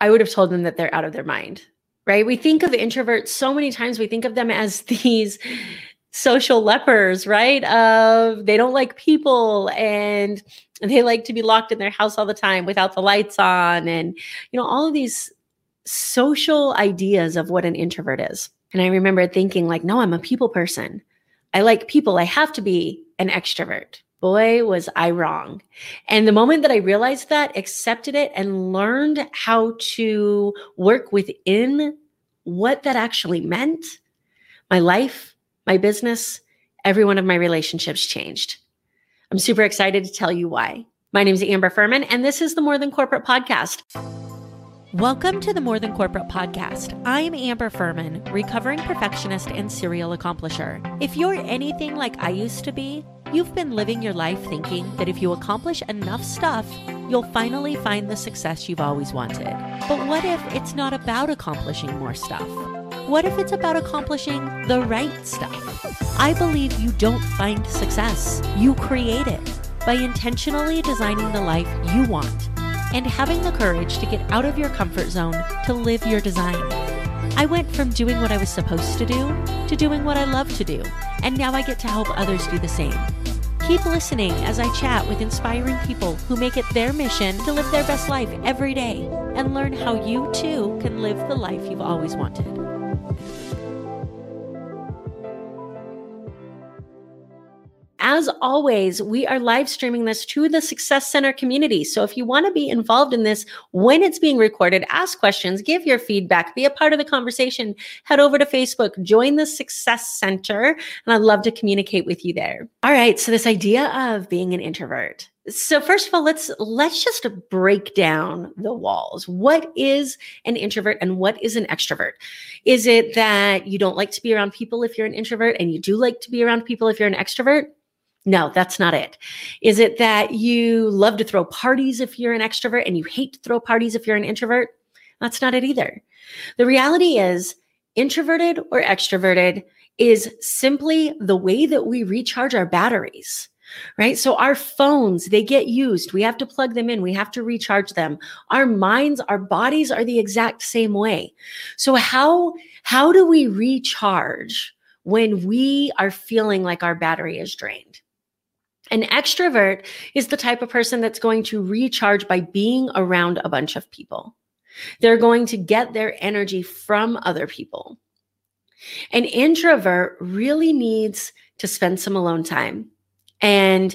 I would have told them that they're out of their mind, right? We think of introverts so many times, we think of them as these social lepers, right? Of they don't like people and they like to be locked in their house all the time without the lights on and you know all of these social ideas of what an introvert is. And I remember thinking like, no, I'm a people person. I like people. I have to be an extrovert. Boy, was I wrong. And the moment that I realized that, accepted it, and learned how to work within what that actually meant, my life, my business, every one of my relationships changed. I'm super excited to tell you why. My name is Amber Furman, and this is the More Than Corporate podcast. Welcome to the More Than Corporate podcast. I'm Amber Furman, recovering perfectionist and serial accomplisher. If you're anything like I used to be, you've been living your life thinking that if you accomplish enough stuff, you'll finally find the success you've always wanted. But what if it's not about accomplishing more stuff? What if it's about accomplishing the right stuff? I believe you don't find success, you create it by intentionally designing the life you want and having the courage to get out of your comfort zone to live your design. I went from doing what I was supposed to do to doing what I love to do, and now I get to help others do the same. Keep listening as I chat with inspiring people who make it their mission to live their best life every day and learn how you too can live the life you've always wanted. As always, we are live streaming this to the Success Center community. So if you want to be involved in this when it's being recorded, ask questions, give your feedback, be a part of the conversation, head over to Facebook, join the Success Center, and I'd love to communicate with you there. All right, so this idea of being an introvert. So first of all, let's let's just break down the walls. What is an introvert and what is an extrovert? Is it that you don't like to be around people if you're an introvert and you do like to be around people if you're an extrovert? No, that's not it. Is it that you love to throw parties if you're an extrovert and you hate to throw parties if you're an introvert? That's not it either. The reality is, introverted or extroverted is simply the way that we recharge our batteries right so our phones they get used we have to plug them in we have to recharge them our minds our bodies are the exact same way so how how do we recharge when we are feeling like our battery is drained an extrovert is the type of person that's going to recharge by being around a bunch of people. They're going to get their energy from other people. An introvert really needs to spend some alone time and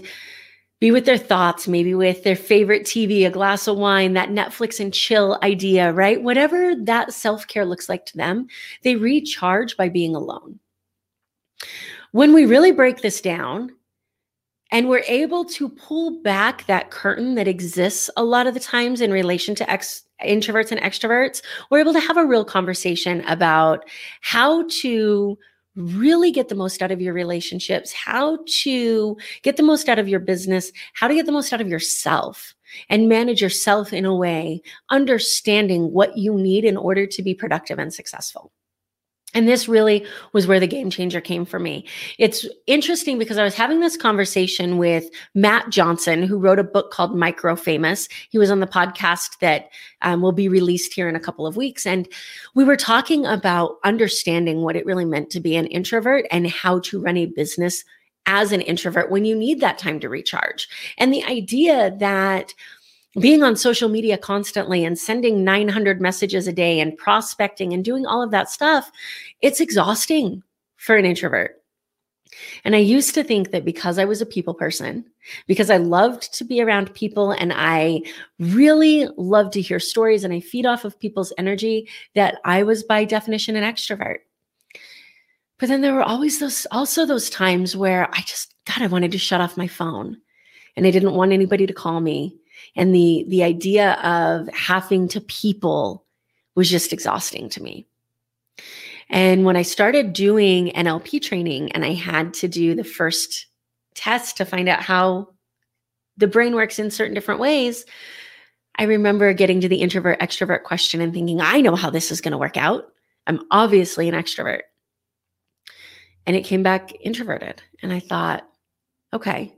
be with their thoughts, maybe with their favorite TV, a glass of wine, that Netflix and chill idea, right? Whatever that self care looks like to them, they recharge by being alone. When we really break this down, and we're able to pull back that curtain that exists a lot of the times in relation to ex- introverts and extroverts. We're able to have a real conversation about how to really get the most out of your relationships, how to get the most out of your business, how to get the most out of yourself and manage yourself in a way, understanding what you need in order to be productive and successful. And this really was where the game changer came for me. It's interesting because I was having this conversation with Matt Johnson, who wrote a book called Micro Famous. He was on the podcast that um, will be released here in a couple of weeks. And we were talking about understanding what it really meant to be an introvert and how to run a business as an introvert when you need that time to recharge. And the idea that being on social media constantly and sending 900 messages a day and prospecting and doing all of that stuff, it's exhausting for an introvert. And I used to think that because I was a people person, because I loved to be around people and I really love to hear stories and I feed off of people's energy, that I was by definition an extrovert. But then there were always those, also those times where I just, God, I wanted to shut off my phone and I didn't want anybody to call me and the the idea of having to people was just exhausting to me. And when i started doing nlp training and i had to do the first test to find out how the brain works in certain different ways i remember getting to the introvert extrovert question and thinking i know how this is going to work out. I'm obviously an extrovert. And it came back introverted. And i thought okay.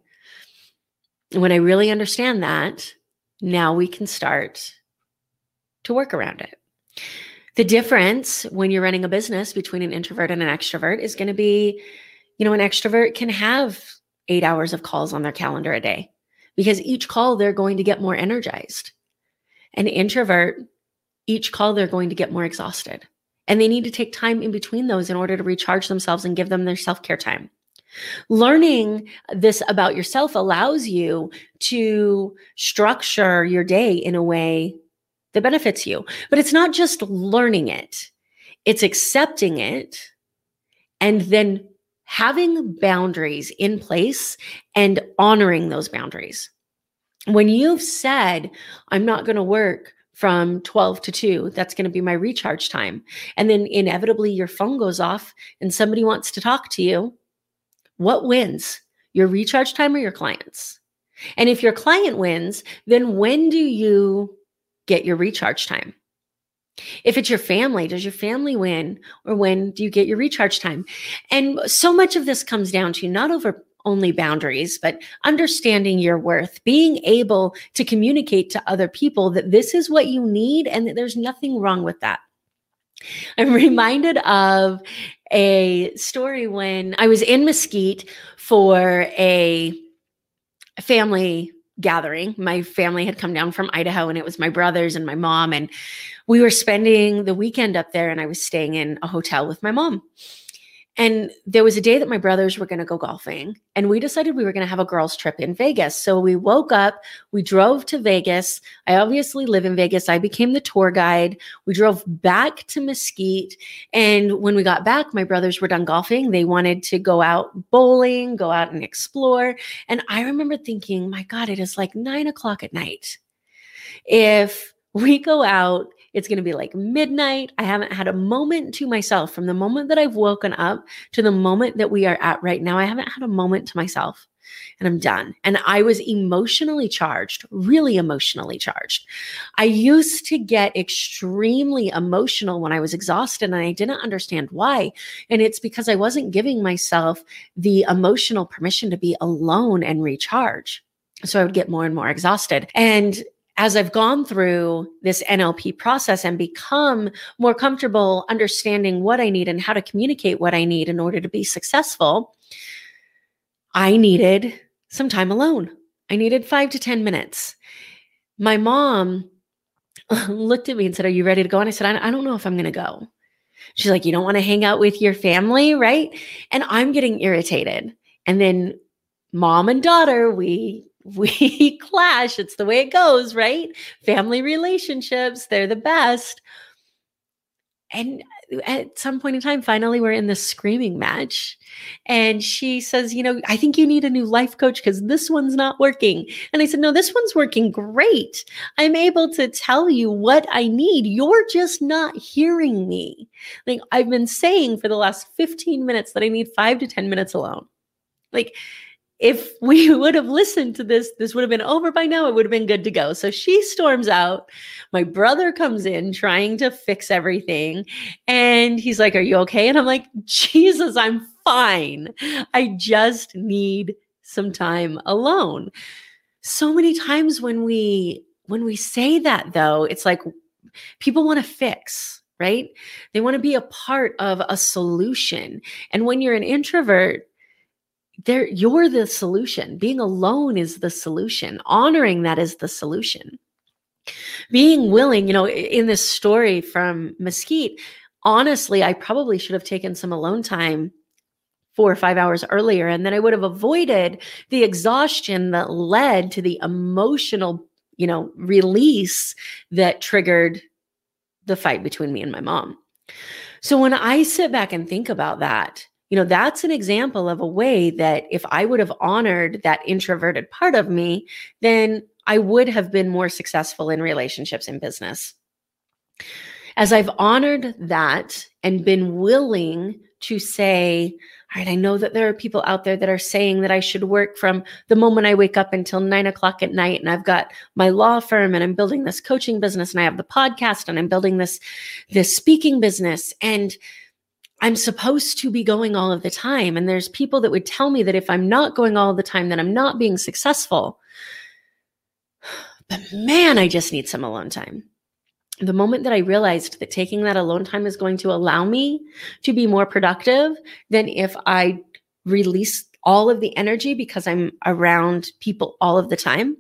When I really understand that, now we can start to work around it. The difference when you're running a business between an introvert and an extrovert is going to be, you know, an extrovert can have eight hours of calls on their calendar a day because each call they're going to get more energized. An introvert, each call they're going to get more exhausted. And they need to take time in between those in order to recharge themselves and give them their self care time. Learning this about yourself allows you to structure your day in a way that benefits you. But it's not just learning it, it's accepting it and then having boundaries in place and honoring those boundaries. When you've said, I'm not going to work from 12 to 2, that's going to be my recharge time. And then inevitably your phone goes off and somebody wants to talk to you. What wins? Your recharge time or your clients? And if your client wins, then when do you get your recharge time? If it's your family, does your family win or when do you get your recharge time? And so much of this comes down to not over only boundaries, but understanding your worth, being able to communicate to other people that this is what you need and that there's nothing wrong with that. I'm reminded of a story when I was in Mesquite for a family gathering. My family had come down from Idaho and it was my brothers and my mom. And we were spending the weekend up there and I was staying in a hotel with my mom. And there was a day that my brothers were going to go golfing, and we decided we were going to have a girls' trip in Vegas. So we woke up, we drove to Vegas. I obviously live in Vegas. I became the tour guide. We drove back to Mesquite. And when we got back, my brothers were done golfing. They wanted to go out bowling, go out and explore. And I remember thinking, my God, it is like nine o'clock at night. If we go out it's going to be like midnight. I haven't had a moment to myself from the moment that I've woken up to the moment that we are at right now. I haven't had a moment to myself and I'm done. And I was emotionally charged, really emotionally charged. I used to get extremely emotional when I was exhausted and I didn't understand why. And it's because I wasn't giving myself the emotional permission to be alone and recharge. So I would get more and more exhausted. And as I've gone through this NLP process and become more comfortable understanding what I need and how to communicate what I need in order to be successful, I needed some time alone. I needed five to 10 minutes. My mom looked at me and said, Are you ready to go? And I said, I don't know if I'm going to go. She's like, You don't want to hang out with your family, right? And I'm getting irritated. And then mom and daughter, we we clash. It's the way it goes, right? Family relationships, they're the best. And at some point in time, finally, we're in this screaming match. And she says, You know, I think you need a new life coach because this one's not working. And I said, No, this one's working great. I'm able to tell you what I need. You're just not hearing me. Like I've been saying for the last 15 minutes that I need five to 10 minutes alone. Like, if we would have listened to this, this would have been over by now. It would have been good to go. So she storms out. My brother comes in trying to fix everything. And he's like, Are you okay? And I'm like, Jesus, I'm fine. I just need some time alone. So many times when we when we say that though, it's like people want to fix, right? They want to be a part of a solution. And when you're an introvert, there you're the solution. Being alone is the solution. Honoring that is the solution. Being willing you know in this story from mesquite honestly i probably should have taken some alone time four or five hours earlier and then i would have avoided the exhaustion that led to the emotional you know release that triggered the fight between me and my mom. So when i sit back and think about that you know, that's an example of a way that if I would have honored that introverted part of me, then I would have been more successful in relationships and business. As I've honored that and been willing to say, all right, I know that there are people out there that are saying that I should work from the moment I wake up until nine o'clock at night. And I've got my law firm and I'm building this coaching business and I have the podcast and I'm building this, this speaking business. And I'm supposed to be going all of the time. And there's people that would tell me that if I'm not going all the time, then I'm not being successful. But man, I just need some alone time. the moment that I realized that taking that alone time is going to allow me to be more productive than if I release all of the energy because I'm around people all of the time.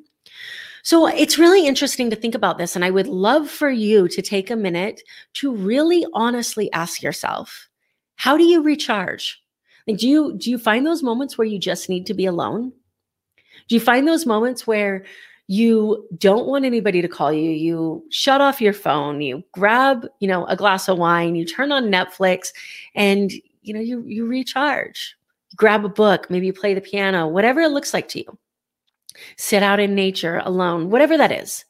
So it's really interesting to think about this. And I would love for you to take a minute to really honestly ask yourself, how do you recharge? Like, do you, do you find those moments where you just need to be alone? Do you find those moments where you don't want anybody to call you you shut off your phone you grab you know a glass of wine you turn on netflix and you know you you recharge grab a book, maybe you play the piano, whatever it looks like to you. Sit out in nature alone, whatever that is.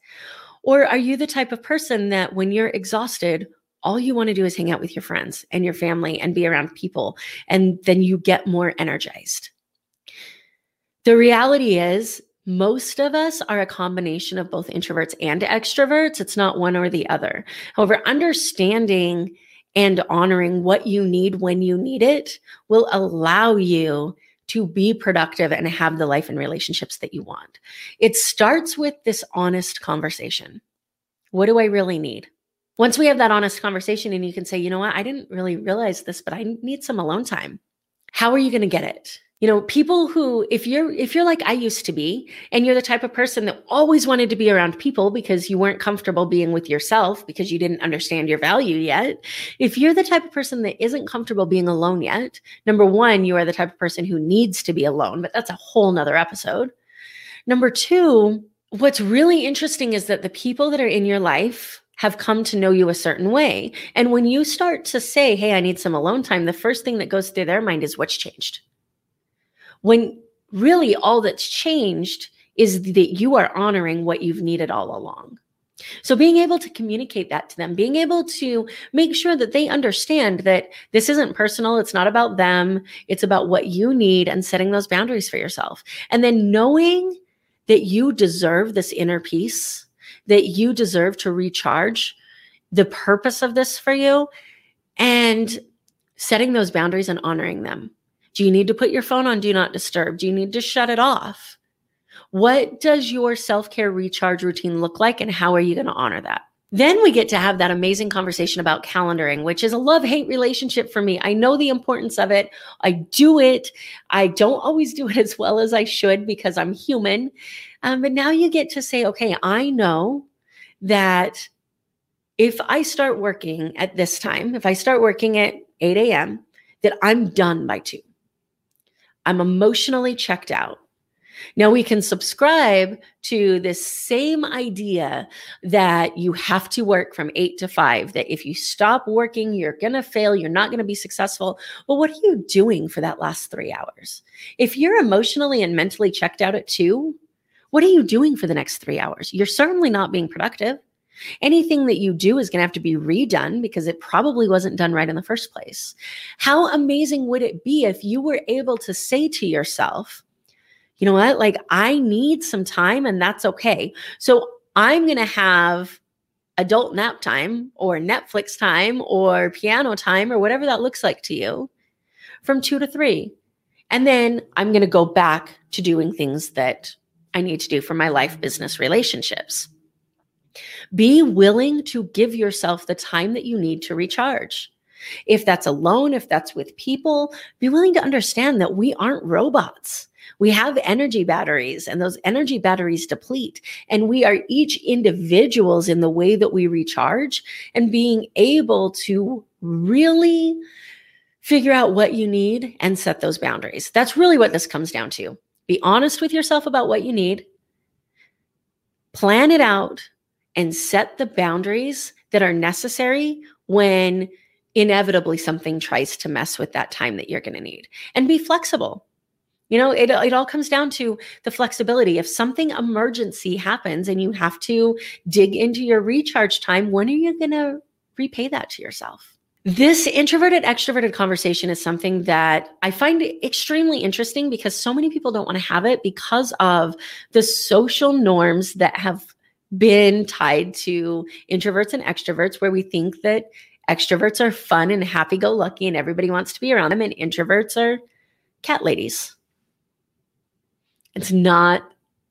Or are you the type of person that when you're exhausted, all you want to do is hang out with your friends and your family and be around people, and then you get more energized? The reality is, most of us are a combination of both introverts and extroverts. It's not one or the other. However, understanding and honoring what you need when you need it will allow you to be productive and have the life and relationships that you want. It starts with this honest conversation. What do I really need? Once we have that honest conversation and you can say, you know what, I didn't really realize this, but I need some alone time. How are you going to get it? you know people who if you're if you're like i used to be and you're the type of person that always wanted to be around people because you weren't comfortable being with yourself because you didn't understand your value yet if you're the type of person that isn't comfortable being alone yet number one you are the type of person who needs to be alone but that's a whole nother episode number two what's really interesting is that the people that are in your life have come to know you a certain way and when you start to say hey i need some alone time the first thing that goes through their mind is what's changed when really all that's changed is that you are honoring what you've needed all along. So, being able to communicate that to them, being able to make sure that they understand that this isn't personal, it's not about them, it's about what you need, and setting those boundaries for yourself. And then knowing that you deserve this inner peace, that you deserve to recharge the purpose of this for you, and setting those boundaries and honoring them. Do you need to put your phone on do not disturb? Do you need to shut it off? What does your self care recharge routine look like, and how are you going to honor that? Then we get to have that amazing conversation about calendaring, which is a love hate relationship for me. I know the importance of it. I do it. I don't always do it as well as I should because I'm human. Um, but now you get to say, okay, I know that if I start working at this time, if I start working at 8 a.m., that I'm done by 2. I'm emotionally checked out. Now we can subscribe to this same idea that you have to work from eight to five, that if you stop working, you're going to fail, you're not going to be successful. Well, what are you doing for that last three hours? If you're emotionally and mentally checked out at two, what are you doing for the next three hours? You're certainly not being productive. Anything that you do is going to have to be redone because it probably wasn't done right in the first place. How amazing would it be if you were able to say to yourself, you know what, like I need some time and that's okay. So I'm going to have adult nap time or Netflix time or piano time or whatever that looks like to you from two to three. And then I'm going to go back to doing things that I need to do for my life, business, relationships. Be willing to give yourself the time that you need to recharge. If that's alone, if that's with people, be willing to understand that we aren't robots. We have energy batteries, and those energy batteries deplete. And we are each individuals in the way that we recharge and being able to really figure out what you need and set those boundaries. That's really what this comes down to. Be honest with yourself about what you need, plan it out, and set the boundaries that are necessary when inevitably something tries to mess with that time that you're going to need and be flexible. You know it, it all comes down to the flexibility. If something emergency happens and you have to dig into your recharge time when are you going to repay that to yourself? This introverted extroverted conversation is something that I find extremely interesting because so many people don't want to have it because of the social norms that have been tied to introverts and extroverts, where we think that extroverts are fun and happy go lucky and everybody wants to be around them, and introverts are cat ladies. It's not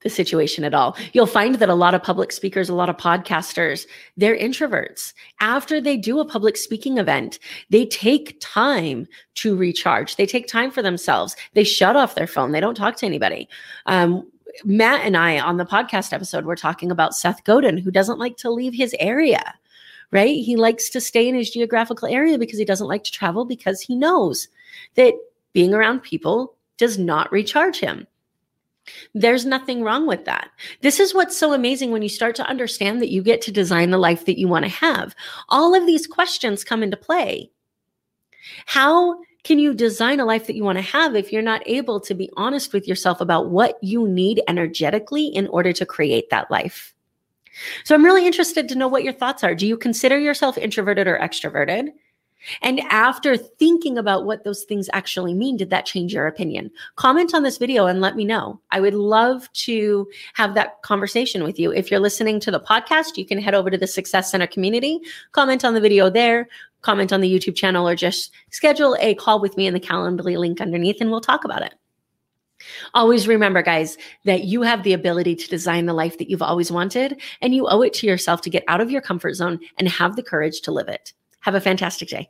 the situation at all. You'll find that a lot of public speakers, a lot of podcasters, they're introverts. After they do a public speaking event, they take time to recharge. They take time for themselves. They shut off their phone. They don't talk to anybody. Um, Matt and I on the podcast episode, we're talking about Seth Godin, who doesn't like to leave his area, right? He likes to stay in his geographical area because he doesn't like to travel because he knows that being around people does not recharge him. There's nothing wrong with that. This is what's so amazing when you start to understand that you get to design the life that you want to have. All of these questions come into play. How can you design a life that you want to have if you're not able to be honest with yourself about what you need energetically in order to create that life? So I'm really interested to know what your thoughts are. Do you consider yourself introverted or extroverted? And after thinking about what those things actually mean, did that change your opinion? Comment on this video and let me know. I would love to have that conversation with you. If you're listening to the podcast, you can head over to the Success Center community, comment on the video there, comment on the YouTube channel, or just schedule a call with me in the Calendly link underneath and we'll talk about it. Always remember, guys, that you have the ability to design the life that you've always wanted, and you owe it to yourself to get out of your comfort zone and have the courage to live it. Have a fantastic day.